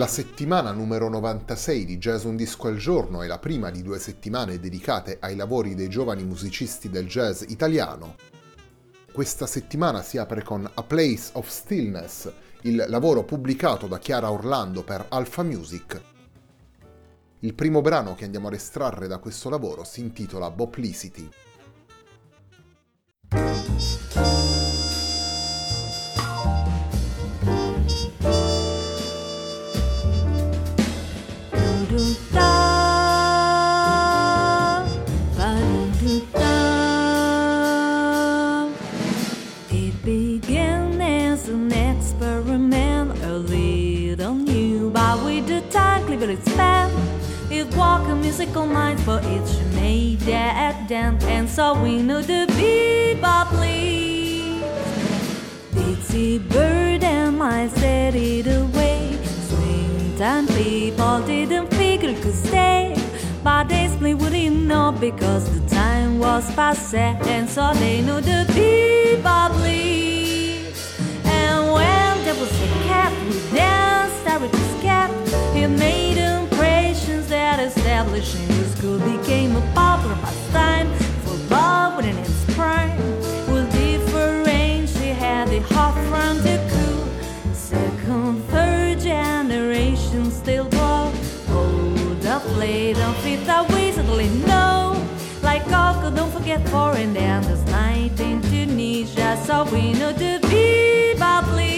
La settimana numero 96 di Jazz Un Disco al Giorno è la prima di due settimane dedicate ai lavori dei giovani musicisti del jazz italiano. Questa settimana si apre con A Place of Stillness, il lavoro pubblicato da Chiara Orlando per Alpha Music. Il primo brano che andiamo ad estrarre da questo lavoro si intitola Boplicity. Musical for each made at dance, and so we know the bebop leaves. Ditsy bird and I set it away. Springtime people didn't figure could stay. But they split wouldn't know because the time was past and so they knew the bebop leaves. And when there was a cat who danced, I with his cat, he made that establishing the school became a popular pastime for love when in its prime. With different, she had the hot front to cool. Second, third generation still blow. Hold up, late on fit that suddenly know. Like Coco, don't forget foreign dance night in Tunisia, so we know the bebop lead.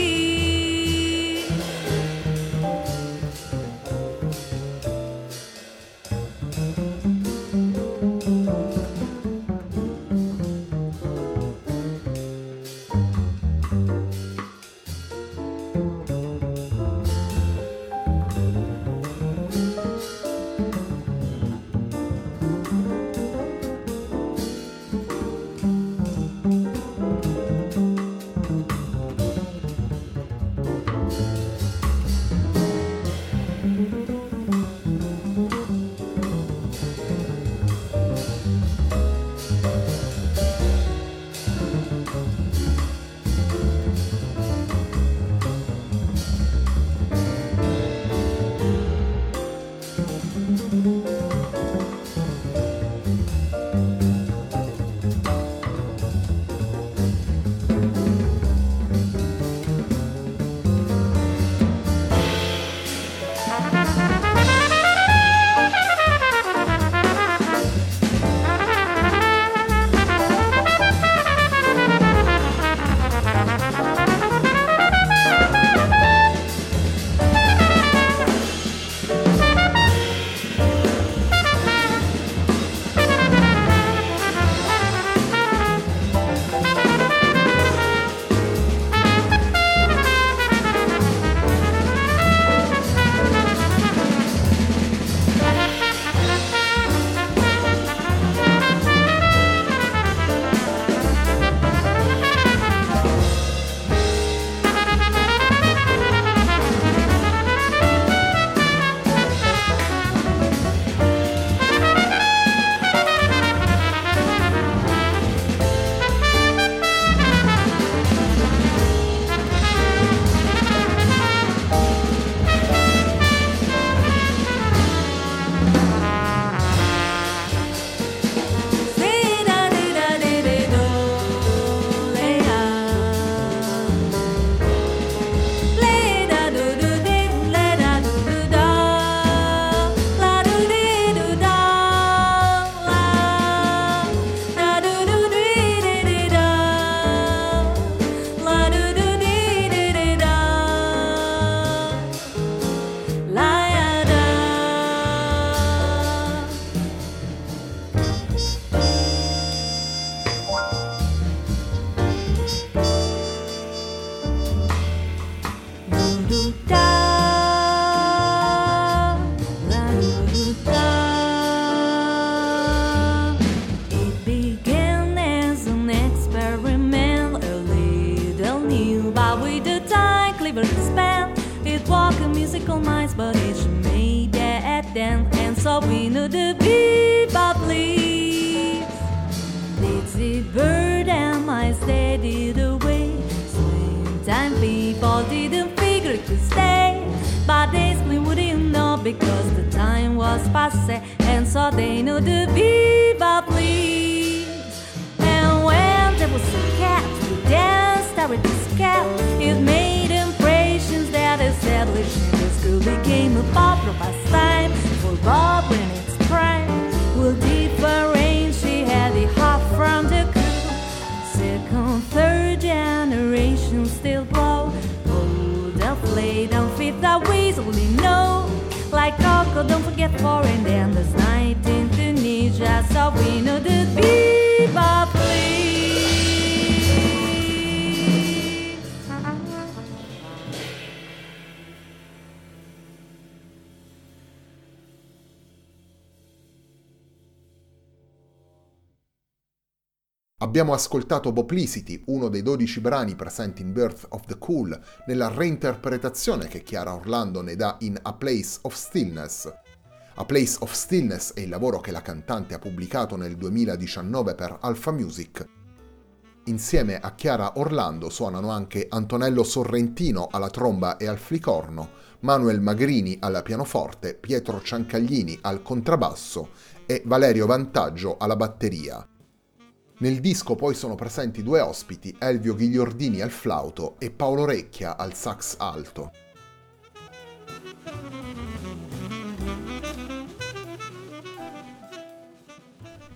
Don't forget foreign and there's night in Tunisia, so we know the bebop Abbiamo ascoltato Boplicity, uno dei 12 brani presenti in Birth of the Cool, nella reinterpretazione che Chiara Orlando ne dà in A Place of Stillness. A Place of Stillness è il lavoro che la cantante ha pubblicato nel 2019 per Alpha Music. Insieme a Chiara Orlando suonano anche Antonello Sorrentino alla tromba e al flicorno, Manuel Magrini al pianoforte, Pietro Ciancaglini al contrabbasso e Valerio Vantaggio alla batteria. Nel disco poi sono presenti due ospiti, Elvio Ghigliordini al flauto e Paolo Recchia al sax alto.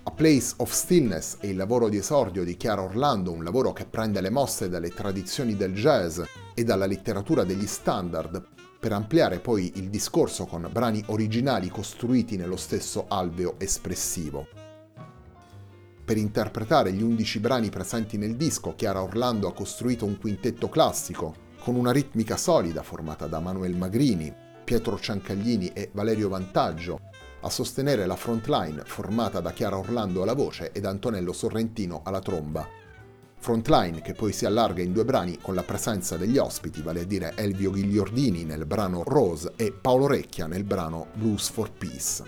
A Place of Stillness è il lavoro di esordio di Chiara Orlando, un lavoro che prende le mosse dalle tradizioni del jazz e dalla letteratura degli standard, per ampliare poi il discorso con brani originali costruiti nello stesso alveo espressivo. Per interpretare gli undici brani presenti nel disco, Chiara Orlando ha costruito un quintetto classico, con una ritmica solida formata da Manuel Magrini, Pietro Ciancaglini e Valerio Vantaggio, a sostenere la frontline formata da Chiara Orlando alla voce ed Antonello Sorrentino alla tromba. Frontline che poi si allarga in due brani con la presenza degli ospiti, vale a dire Elvio Ghigliordini nel brano Rose e Paolo Recchia nel brano Blues for Peace.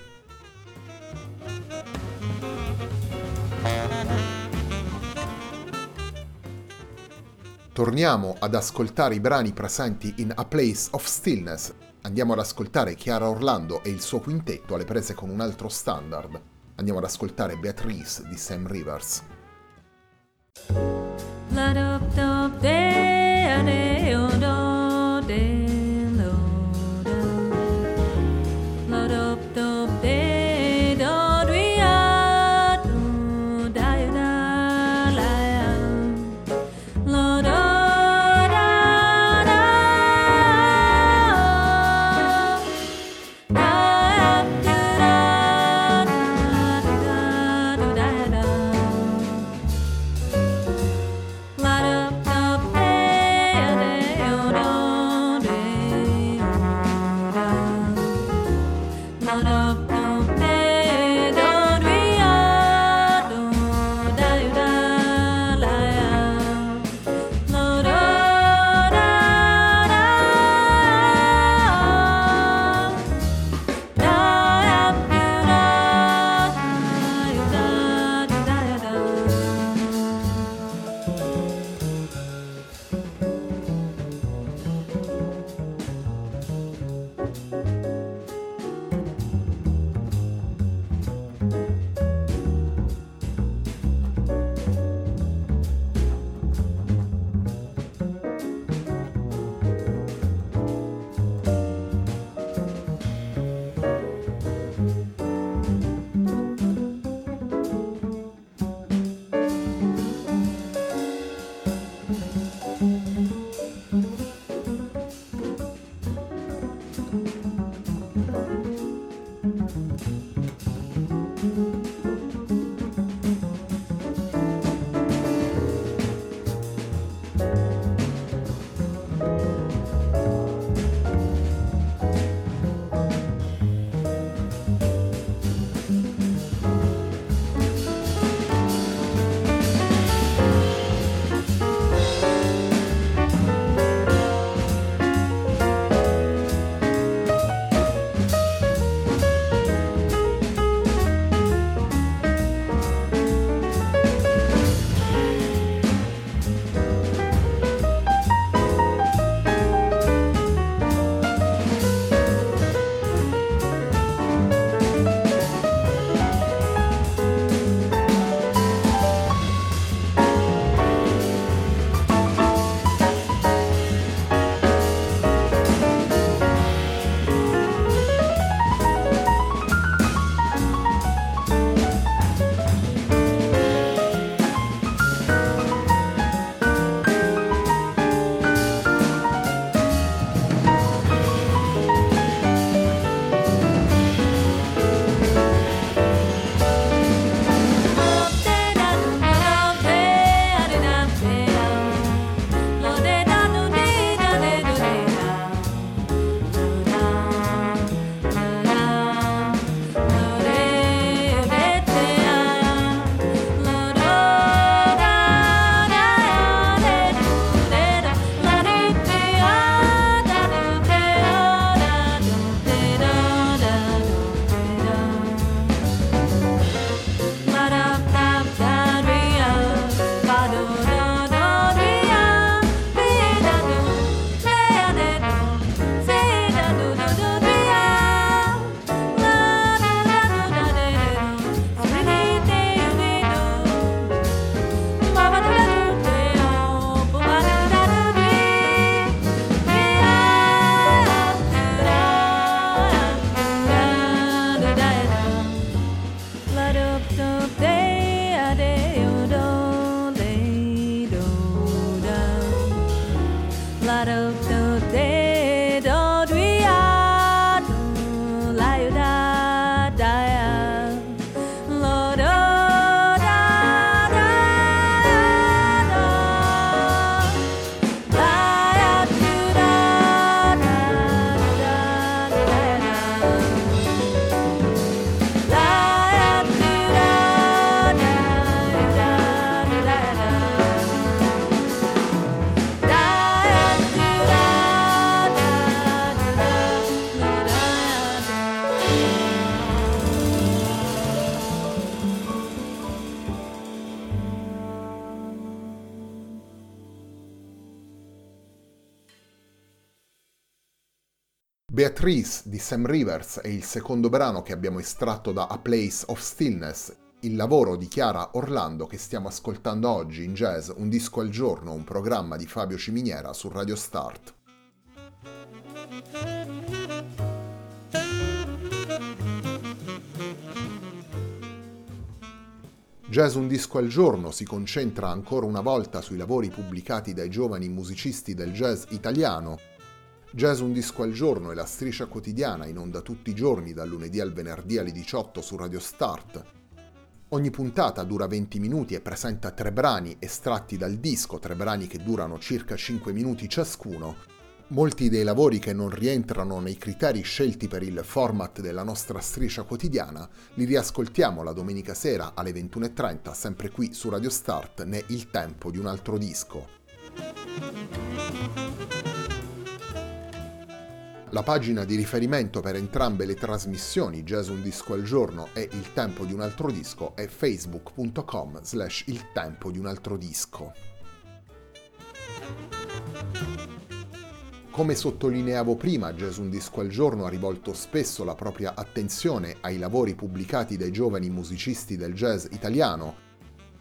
Torniamo ad ascoltare i brani presenti in A Place of Stillness. Andiamo ad ascoltare Chiara Orlando e il suo quintetto alle prese con un altro standard. Andiamo ad ascoltare Beatrice di Sam Rivers. La, da, da, be, Beatrice di Sam Rivers è il secondo brano che abbiamo estratto da A Place of Stillness, il lavoro di Chiara Orlando che stiamo ascoltando oggi in jazz Un disco al giorno, un programma di Fabio Ciminiera su Radio Start. Jazz Un disco al giorno si concentra ancora una volta sui lavori pubblicati dai giovani musicisti del jazz italiano Jazz un disco al giorno è la striscia quotidiana in onda tutti i giorni dal lunedì al venerdì alle 18 su Radio Start. Ogni puntata dura 20 minuti e presenta tre brani estratti dal disco, tre brani che durano circa 5 minuti ciascuno. Molti dei lavori che non rientrano nei criteri scelti per il format della nostra striscia quotidiana li riascoltiamo la domenica sera alle 21.30 sempre qui su Radio Start né Il tempo di un altro disco. La pagina di riferimento per entrambe le trasmissioni Jazz Un Disco al Giorno e Il Tempo di un Altro Disco è facebook.com slash Il Tempo di un Altro Disco. Come sottolineavo prima, Jazz Un Disco al Giorno ha rivolto spesso la propria attenzione ai lavori pubblicati dai giovani musicisti del jazz italiano.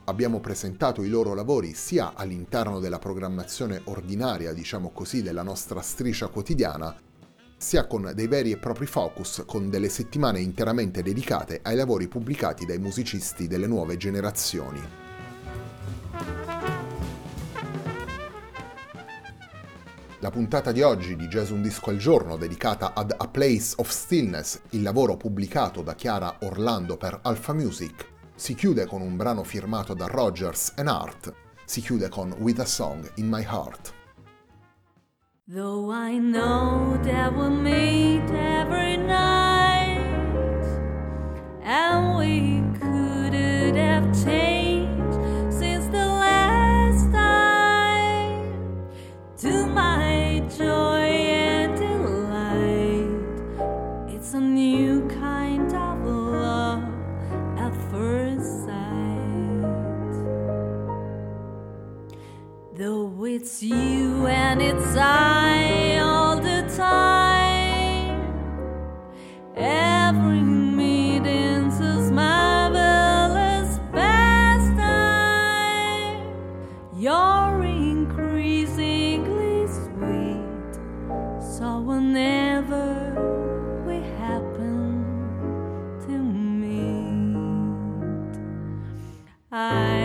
Abbiamo presentato i loro lavori sia all'interno della programmazione ordinaria, diciamo così, della nostra striscia quotidiana, sia con dei veri e propri focus, con delle settimane interamente dedicate ai lavori pubblicati dai musicisti delle nuove generazioni. La puntata di oggi di Jazz Un Disco al Giorno, dedicata ad A Place of Stillness, il lavoro pubblicato da Chiara Orlando per Alpha Music, si chiude con un brano firmato da Rogers and Hart, si chiude con With a Song in My Heart. Though I know that we'll meet every night, and we couldn't have changed I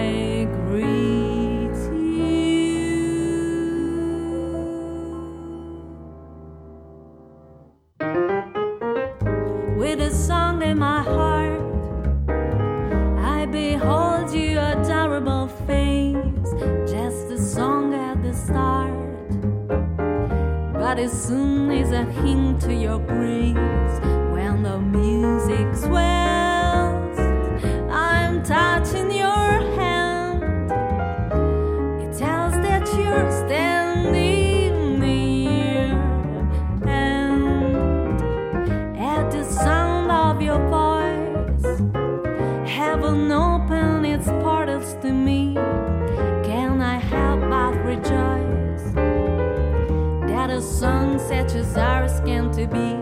matches are scanned to be.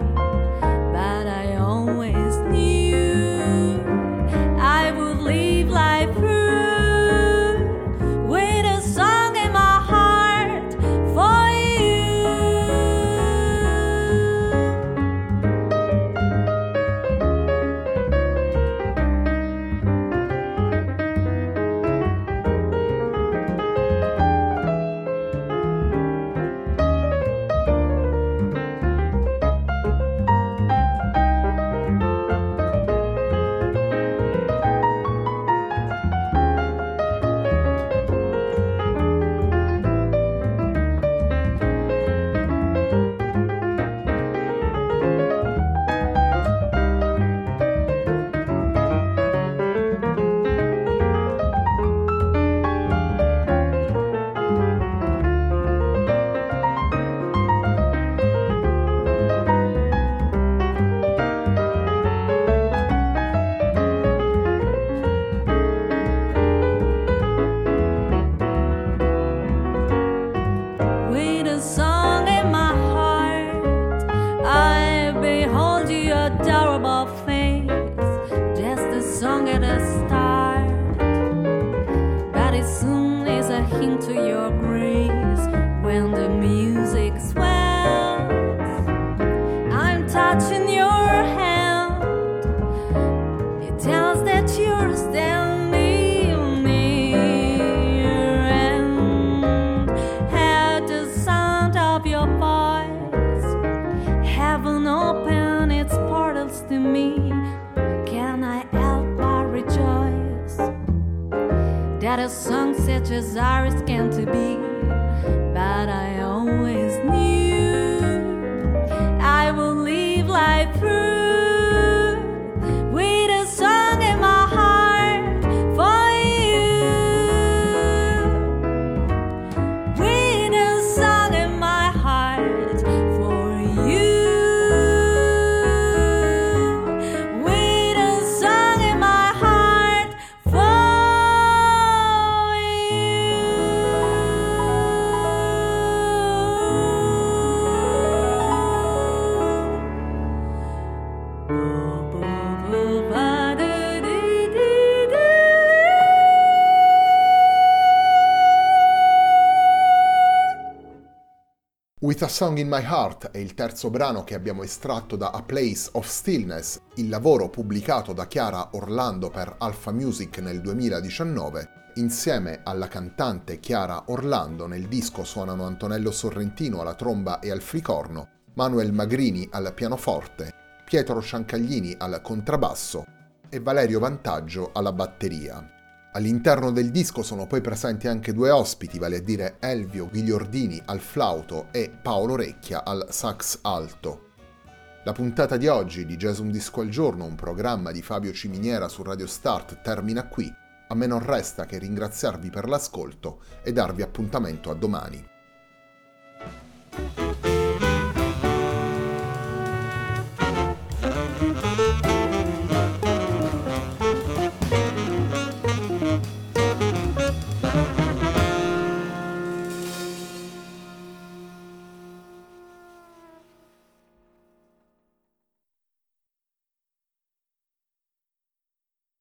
me. Can I help but rejoice that a song such as ours can to be? With a Song in My Heart è il terzo brano che abbiamo estratto da A Place of Stillness, il lavoro pubblicato da Chiara Orlando per Alpha Music nel 2019. Insieme alla cantante Chiara Orlando nel disco suonano Antonello Sorrentino alla tromba e al flicorno, Manuel Magrini al pianoforte, Pietro Ciancaglini al contrabbasso e Valerio Vantaggio alla batteria. All'interno del disco sono poi presenti anche due ospiti, vale a dire Elvio Ghigliordini al flauto e Paolo Recchia al sax alto. La puntata di oggi di Jazz Un Disco al Giorno, un programma di Fabio Ciminiera su Radio Start, termina qui. A me non resta che ringraziarvi per l'ascolto e darvi appuntamento a domani.